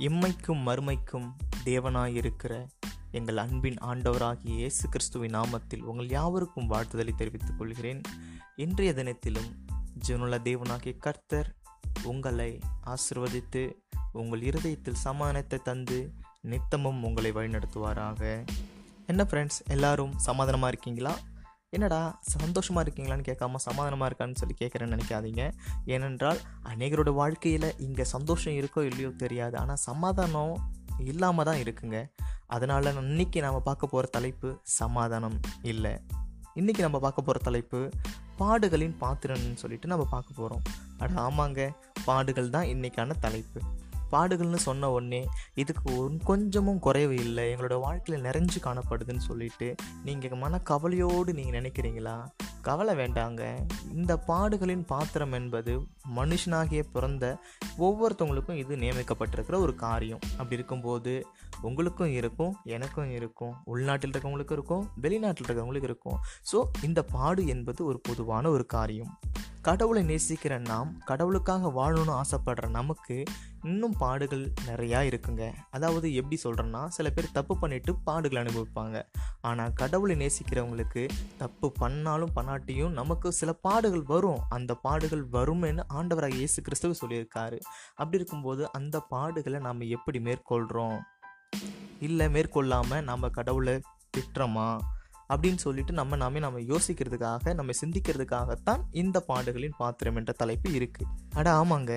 இம்மைக்கும் மறுமைக்கும் தேவனாயிருக்கிற எங்கள் அன்பின் ஆண்டவராகிய இயேசு கிறிஸ்துவின் நாமத்தில் உங்கள் யாவருக்கும் வாழ்த்துதலை தெரிவித்துக் கொள்கிறேன். இன்றைய தினத்திலும் ஜீவனுள்ள தேவனாகிய கர்த்தர் உங்களை ஆசிர்வதித்து உங்கள் இருதயத்தில் சமாதானத்தை தந்து நித்தமும் உங்களை வழிநடத்துவாராக. என்ன ஃப்ரெண்ட்ஸ் எல்லாரும் சமாதானமாக இருக்கீங்களா? என்னடா சந்தோஷமாக இருக்கீங்களான்னு கேட்காம சமாதானமாக இருக்கான்னு சொல்லி கேட்குறேன்னு நினைக்காதீங்க. ஏனென்றால் அநேகரோட வாழ்க்கையில் இங்கே சந்தோஷம் இருக்கோ இல்லையோ தெரியாது. ஆனால் சமாதானம் இல்லாமல் தான் இருக்குங்க. அதனால் இன்னைக்கு நாம் பார்க்க போகிற தலைப்பு சமாதானம் இல்லை. இன்றைக்கி நம்ம பார்க்க போகிற தலைப்பு பாடுகளின் பாத்திரம்னு சொல்லிட்டு நம்ம பார்க்க போகிறோம் அட ஆமாங்க பாடுகள் தான் இன்றைக்கான தலைப்பு. பாடுகள்னு சொன்ன உடனே இதுக்கு கொஞ்சமும் குறைவு இல்லை. எங்களோட வாழ்க்கையில் நிறைஞ்சு காணப்படுதுன்னு சொல்லிட்டு நீங்கள் மன கவலையோடு நீங்கள் நினைக்கிறீங்களா? கவலை வேண்டாங்க. இந்த பாடுகளின் பாத்திரம் என்பது மனுஷனாகிய பிறந்த ஒவ்வொருத்தவங்களுக்கும் இது நியமிக்கப்பட்டிருக்கிற ஒரு காரியம். அப்படி இருக்கும்போது உங்களுக்கும் இருக்கும் எனக்கும் இருக்கும். உள்நாட்டில் இருக்கவங்களுக்கும் இருக்கும் வெளிநாட்டில் இருக்கவங்களுக்கு இருக்கும். ஸோ இந்த பாடு என்பது ஒரு பொதுவான ஒரு காரியம். கடவுளை நேசிக்கிற நாம் கடவுளுக்காக வாழணும்னு ஆசைப்படுற நமக்கு இன்னும் பாடுகள் நிறையா இருக்குங்க. அதாவது எப்படி சொல்கிறேன்னா சில பேர் தப்பு பண்ணிட்டு பாடுகள் அனுபவிப்பாங்க. ஆனால் கடவுளை நேசிக்கிறவங்களுக்கு தப்பு பண்ணாலும் பண்ணாட்டியும் நமக்கு சில பாடுகள் வரும். அந்த பாடுகள் வரும்னு ஆண்டவராக இயேசு கிறிஸ்துவ சொல்லியிருக்காரு. அப்படி இருக்கும்போது அந்த பாடுகளை நாம் எப்படி மேற்கொள்கிறோம் இல்லை மேற்கொள்ளாமல் நம்ம கடவுளை திட்டுறோமா? அப்படின்னு சொல்லிட்டு நம்ம நாமே நம்ம யோசிக்கிறதுக்காக நம்ம சிந்திக்கிறதுக்காகத்தான் இந்த பாடுகளின் பாத்திரம் என்ற தலைப்பு இருக்கு. அட ஆமாங்க.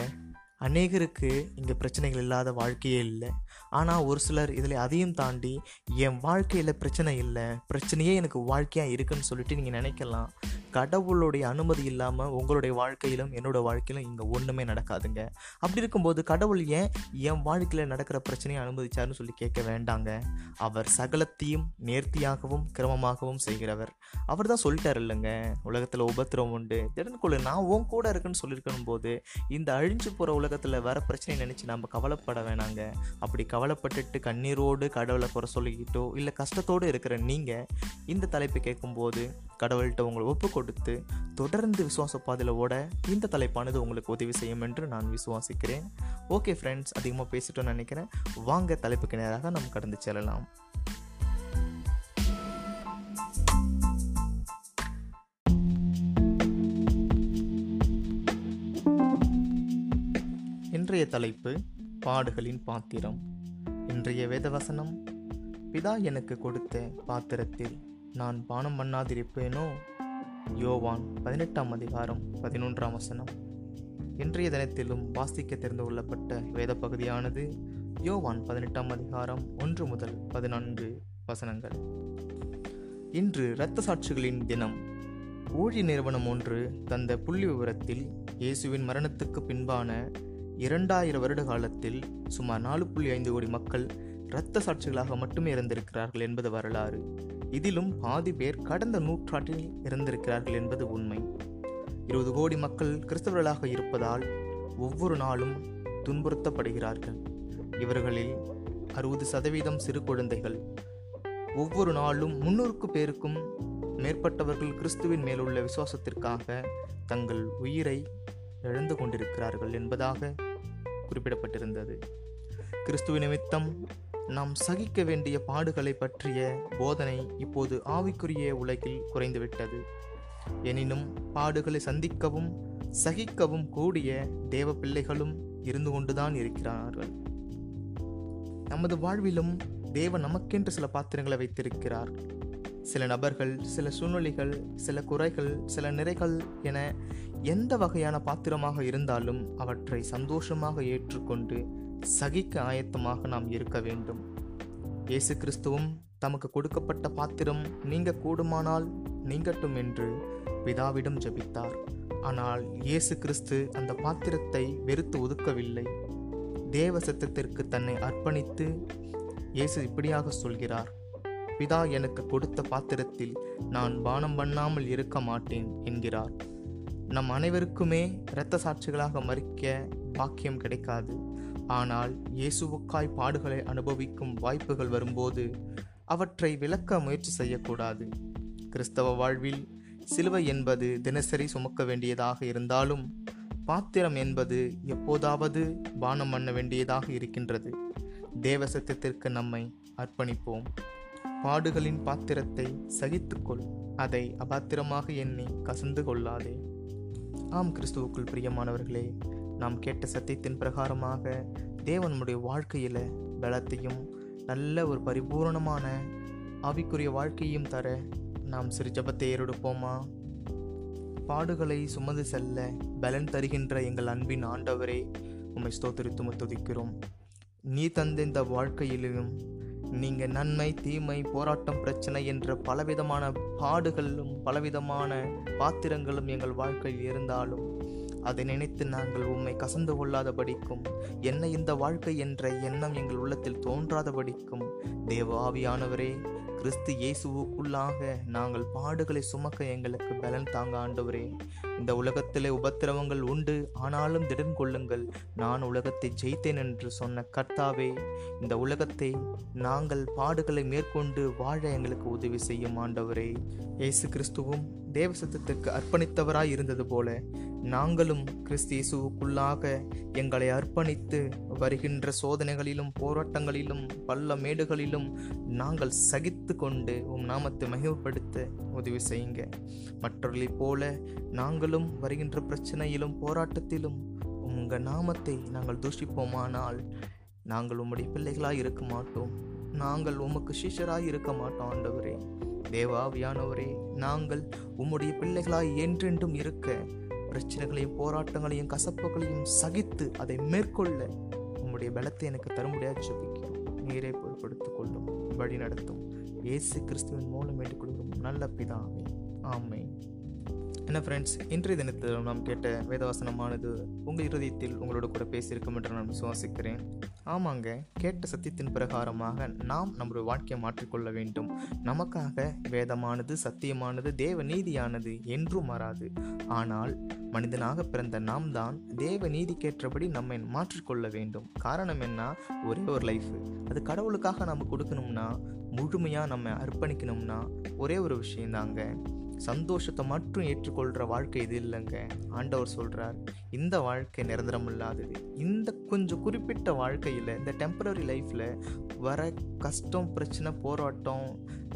அநேகருக்கு இங்கே பிரச்சனைகள் இல்லாத வாழ்க்கையே இல்லை. ஆனால் ஒரு சிலர் இதில் அதையும் தாண்டி என் வாழ்க்கையில் பிரச்சனை இல்லை பிரச்சனையே எனக்கு வாழ்க்கையாக இருக்குன்னு சொல்லிட்டு நீங்கள் நினைக்கலாம். கடவுளுடைய அனுமதி இல்லாமல் உங்களுடைய வாழ்க்கையிலும் என்னோட வாழ்க்கையிலும் இங்கே ஒன்றுமே நடக்காதுங்க. அப்படி இருக்கும்போது கடவுள் ஏன் என் வாழ்க்கையில் நடக்கிற பிரச்சனையை அனுமதிச்சாருன்னு சொல்லி கேட்க வேண்டாங்க. அவர் சகலத்தையும் நேர்த்தியாகவும் கிரமமாகவும் செய்கிறவர். அவர் தான் சொல்லிட்டார் இல்லைங்க. உலகத்தில் உபத்திரம் உண்டு. திடன்குள்ள நான் உன் கூட இருக்குன்னு சொல்லியிருக்கணும் போது இந்த அழிஞ்சு போகிற உலகத்தில் வர பிரச்சனை நினச்சி நம்ம கவலைப்பட வேணாங்க. அப்படி கவலைப்பட்டுட்டு கண்ணீரோடு கடவுளை குறை சொல்லிக்கிட்டோ இல்லை கஷ்டத்தோடு இருக்கிற நீங்கள் இந்த தலைப்பை கேட்கும்போது கடவுள்கிட்ட உங்களை ஒப்பு கொடுத்து தொடர்ந்து விசுவாச பாதையில் ஓட இந்த தலைப்பானது உங்களுக்கு உதவி செய்யும் என்று நான் விசுவாசிக்கிறேன். ஓகே ஃப்ரெண்ட்ஸ் அதிகமாக பேசிட்டோன்னு நினைக்கிறேன். வாங்க தலைப்புக்கு நேராக நாம் கடந்து செல்லலாம். இன்றைய தலைப்பு பாடுகளின் பாத்திரம். இன்றைய வேதவசனம் பிதா எனக்கு கொடுத்த பாத்திரத்தில் நான் பானம் பண்ணாதிருப்பேனோ? யோவான் பதினெட்டாம் அதிகாரம் பதினொன்றாம் வசனம். இன்றைய தினத்திலும் வாசிக்க தெரிந்து கொள்ளப்பட்ட வேத பகுதியானது யோவான் பதினெட்டாம் அதிகாரம் ஒன்று முதல் பதினான்கு வசனங்கள். இன்று இரத்த சாட்சிகளின் தினம். ஊழி நிறுவனம் ஒன்று தந்த புள்ளி விவரத்தில் இயேசுவின் மரணத்துக்கு பின்பான இரண்டாயிரம் வருட காலத்தில் சுமார் நாலு புள்ளி ஐந்து கோடி மக்கள் இரத்த சாட்சிகளாக மட்டுமே இறந்திருக்கிறார்கள் என்பது வரலாறு. இதிலும் பாதி பேர் கடந்த நூற்றாண்டில் இறந்திருக்கிறார்கள் என்பது உண்மை. இருபது கோடி மக்கள் கிறிஸ்தவர்களாக இருப்பதால் ஒவ்வொரு நாளும் துன்புறுத்தப்படுகிறார்கள். இவர்களில் அறுபது சதவீதம் சிறு குழந்தைகள். ஒவ்வொரு நாளும் முன்னூறுக்கு பேருக்கும் மேற்பட்டவர்கள் கிறிஸ்துவின் மேலுள்ள விசுவாசத்திற்காக தங்கள் உயிரை இழந்து கொண்டிருக்கிறார்கள் என்பதாக குறிப்பிடப்பட்டிருந்தது. கிறிஸ்துவ நிமித்தம் நாம் சகிக்க வேண்டிய பாடுகளை பற்றிய போதனை இப்போது ஆவிக்குரிய உலகில் குறைந்துவிட்டது. எனினும் பாடுகளை சந்திக்கவும் சகிக்கவும் கூடிய தேவ பிள்ளைகளும் இருந்து கொண்டுதான் இருக்கிறார்கள். நமது வாழ்விலும் தேவ நமக்கென்று சில பாத்திரங்களை வைத்திருக்கிறார். சில நபர்கள் சில சூழ்நிலைகள் சில குறைகள் சில நிறைகள் என எந்த வகையான பாத்திரமாக இருந்தாலும் அவற்றை சந்தோஷமாக ஏற்றுக்கொண்டு சகிக்க ஆயத்தமாக நாம் இருக்க வேண்டும். இயேசு கிறிஸ்துவும் தமக்கு கொடுக்கப்பட்ட பாத்திரம் நீங்க கூடுமானால் நீங்கட்டும் என்று பிதாவிடம் ஜபித்தார். ஆனால் இயேசு கிறிஸ்து அந்த பாத்திரத்தை வெறுத்து ஒதுக்கவில்லை. தேவ சத்தத்திற்கு தன்னை அர்ப்பணித்து இயேசு இப்படியாக சொல்கிறார் பிதா எனக்கு கொடுத்த பாத்திரத்தில் நான் பானம் பண்ணாமல் இருக்க மாட்டேன் என்கிறார். நம் அனைவருக்குமே இரத்த சாட்சிகளாக மறிக்க பாக்கியம் கிடைக்காது. ஆனால் இயேசுவுக்காய் பாடுகளை அனுபவிக்கும் வாய்ப்புகள் வரும்போது அவற்றை விளக்க முயற்சி செய்யக்கூடாது. கிறிஸ்தவ வாழ்வில் சிலுவை என்பது தினசரி சுமக்க வேண்டியதாக இருந்தாலும் பாத்திரம் என்பது எப்போதாவது பானம் பண்ண வேண்டியதாக இருக்கின்றது. தேவ சத்தியத்திற்கு நம்மை அர்ப்பணிப்போம். பாடுகளின் பாத்திரத்தை சகித்துக்கொள். அதை அபாத்திரமாக எண்ணி கசந்து கொள்ளாதே. ஆம் கிறிஸ்துவுக்குள் பிரியமானவர்களே நாம் கேட்ட சத்தியத்தின் பிரகாரமாக தேவன் நம்முடைய வாழ்க்கையில் பலத்தையும் நல்ல ஒரு பரிபூரணமான ஆவிக்குரிய வாழ்க்கையும் தர நாம் சிறு ஜபத்தை ஏறெடுப்போமா? பாடுகளை சுமந்து செல்ல பலன் தருகின்ற எங்கள் அன்பின் ஆண்டவரே உம்மை ஸ்தோத்திரித்து துதிக்கிறோம். நீ தந்த இந்த வாழ்க்கையிலும் நீங்கள் நன்மை தீமை போராட்டம் பிரச்சனை என்ற பலவிதமான பாடுகளும் பலவிதமான பாத்திரங்களும் எங்கள் வாழ்க்கையில் இருந்தாலும் அதை நினைத்து நாங்கள் உம்மை கசந்து கொள்ளாதபடிக்கும் என்ன இந்த வாழ்க்கை என்ற எண்ணம் எங்கள் உள்ளத்தில் தோன்றாதபடிக்கும். தேவ ஆவியானவரே கிறிஸ்து இயேசுவுக்குள்ளாக நாங்கள் பாடுகளை சுமக்க எங்களுக்கு பலன் தாங்க ஆண்டவரே. இந்த உலகத்திலே உபத்திரவங்கள் உண்டு ஆனாலும் திடன் கொள்ளுங்கள் நான் உலகத்தை ஜெயித்தேன் என்று சொன்ன கர்த்தாவே இந்த உலகத்தை நாங்கள் பாடுகளை மேற்கொண்டு வாழ எங்களுக்கு உதவி செய்யும் ஆண்டவரே. இயேசு கிறிஸ்துவும் தேவசத்திற்கு அர்ப்பணித்தவராய் இருந்தது போல நாங்களும் கிறிஸ்து இயேசுவுக்குள்ளாக எங்களை அர்ப்பணித்து வருகின்ற சோதனைகளிலும் போராட்டங்களிலும் பள்ள மேடுகளிலும் நாங்கள் சகித்து கொண்டு உம் நாமத்தை மகிமைப்படுத்த உதவி செய்யுங்க. மற்றவர்களைப் போல நாங்கள் நாங்களும் வருகின்ற பிரச்சனையிலும் போராட்டத்திலும் உங்கள் நாமத்தை நாங்கள் தூஷிப்போமானால் நாங்கள் உம்முடைய பிள்ளைகளாக இருக்க மாட்டோம். நாங்கள் உமக்கு சிஷராக இருக்க மாட்டோம் ஆண்டவரே. தேவாவியானவரே நாங்கள் உம்முடைய பிள்ளைகளாய் என்றென்றும் இருக்க பிரச்சனைகளையும் போராட்டங்களையும் கசப்புகளையும் சகித்து அதை மேற்கொள்ள உம்முடைய பலத்தை எனக்கு தரும்படியாக ஜபிக்கிறோம். நீரை பொருட்படுத்திக் கொள்ளும் வழி நடத்தும் இயேசு கிறிஸ்துவின் மூலம் வேண்டிக் நல்ல பிதாவே. ஆமை என்ன ஃப்ரெண்ட்ஸ் இன்றைய தினத்தில் நாம் கேட்ட வேதவாசனமானது உங்கள் இருதயத்தில் உங்களோட கூட பேசியிருக்கும் என்று நான் விசுவாசிக்கிறேன். ஆமாங்க கேட்ட சத்தியத்தின் பிரகாரமாக நாம் நம்முடைய வாழ்க்கையை மாற்றிக்கொள்ள வேண்டும். நமக்காக வேதமானது சத்தியமானது தேவ நீதியானது என்றும் மாறாது. ஆனால் மனிதனாக பிறந்த நாம் தான் தேவ நீதிக்கேற்றபடி நம்மை மாற்றிக்கொள்ள வேண்டும். காரணம் என்ன? ஒரே ஒரு லைஃப் அது கடவுளுக்காக நம்ம கொடுக்கணும்னா முழுமையாக நம்ம அர்ப்பணிக்கணும்னா ஒரே ஒரு விஷயந்தாங்க சந்தோஷத்தை மட்டும் ஏற்றுக்கொள்கிற வாழ்க்கை இது இல்லைங்க. ஆண்டவர் சொல்கிறார் இந்த வாழ்க்கை நிரந்தரம் இல்லாதது இந்த கொஞ்சம் குறிப்பிட்ட வாழ்க்கையில் இந்த டெம்பரரி லைஃப்பில் வர கஷ்டம் பிரச்சனை போராட்டம்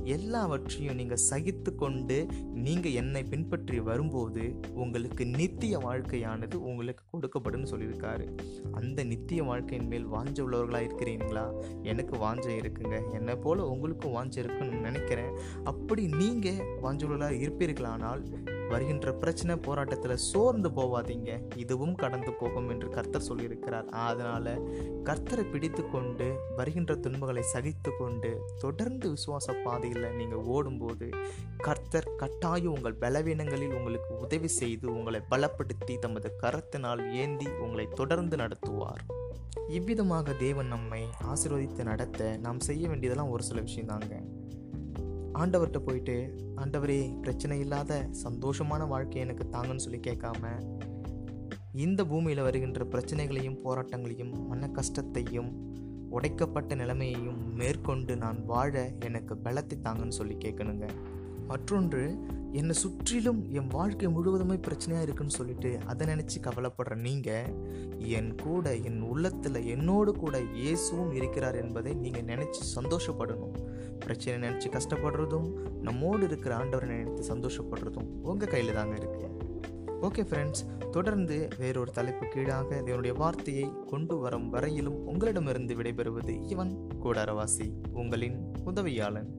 எல்லாவற்றையும் நீங்கள் சகித்து கொண்டு நீங்கள் என்னை பின்பற்றி வரும்போது உங்களுக்கு நித்திய வாழ்க்கையானது உங்களுக்கு கொடுக்கப்படும் சொல்லியிருக்காரு. அந்த நித்திய வாழ்க்கையின் மேல் வாஞ்ச உள்ளவர்களாக இருக்கிறீங்களா? எனக்கு வாஞ்ச இருக்குங்க. என்னை போல் உங்களுக்கும் வாஞ்ச இருக்குன்னு நினைக்கிறேன். அப்படி நீங்கள் வாஞ்ச இருப்பீர்களானால் வருகின்ற பிரச்சனை போராட்டத்தில் சோர்ந்து போவாதீங்க. இதுவும் கடந்து போகும் என்று கர்த்தர் சொல்லியிருக்கிறார். அதனால் கர்த்தரை பிடித்து கொண்டு வருகின்ற துன்பங்களை சகித்து கொண்டு தொடர்ந்து விசுவாச பாதையில் நீங்கள் ஓடும்போது கர்த்தர் கட்டாயம் உங்கள் பலவீனங்களில் உங்களுக்கு உதவி செய்து உங்களை பலப்படுத்தி தமது கரத்தினால் ஏந்தி உங்களை தொடர்ந்து நடத்துவார். இவ்விதமாக தேவன் நம்மை ஆசிர்வதித்து நடத்த நாம் செய்ய வேண்டியதெல்லாம் ஒரு சில விஷயம்தாங்க ஆண்டவர்கிட்ட போயிட்டு ஆண்டவரே பிரச்சனை இல்லாத சந்தோஷமான வாழ்க்கை எனக்கு தாங்கன்னு சொல்லி கேட்காம இந்த பூமியில் வருகின்ற பிரச்சனைகளையும் போராட்டங்களையும் மன கஷ்டத்தையும் உடைக்கப்பட்ட நிலைமையையும் மேற்கொண்டு நான் வாழ எனக்கு பலத்தை தாங்கன்னு சொல்லி கேட்கணுங்க. மற்றொன்று என்னை சுற்றிலும் என் வாழ்க்கை முழுவதுமே பிரச்சனையாக இருக்குன்னு சொல்லிட்டு அதை நினச்சி கவலைப்படுற நீங்கள் என் கூட என் உள்ளத்தில் என்னோடு கூட இயேசுவும் இருக்கிறார் என்பதை நீங்கள் நினச்சி சந்தோஷப்படணும். பிரச்சனை நினச்சி கஷ்டப்படுறதும் நம்மோடு இருக்கிற ஆண்டவரை நினைத்து சந்தோஷப்படுறதும் உங்கள் கையில் தாங்க இருக்கு. ஓகே ஃப்ரெண்ட்ஸ் தொடர்ந்து வேறொரு தலைப்பு கீழாக இதனுடைய வார்த்தையை கொண்டு வரும் வரையிலும் உங்களிடமிருந்து விடைபெறுவது இவன் கூடாரவாசி உங்களின் உதவியாளன்.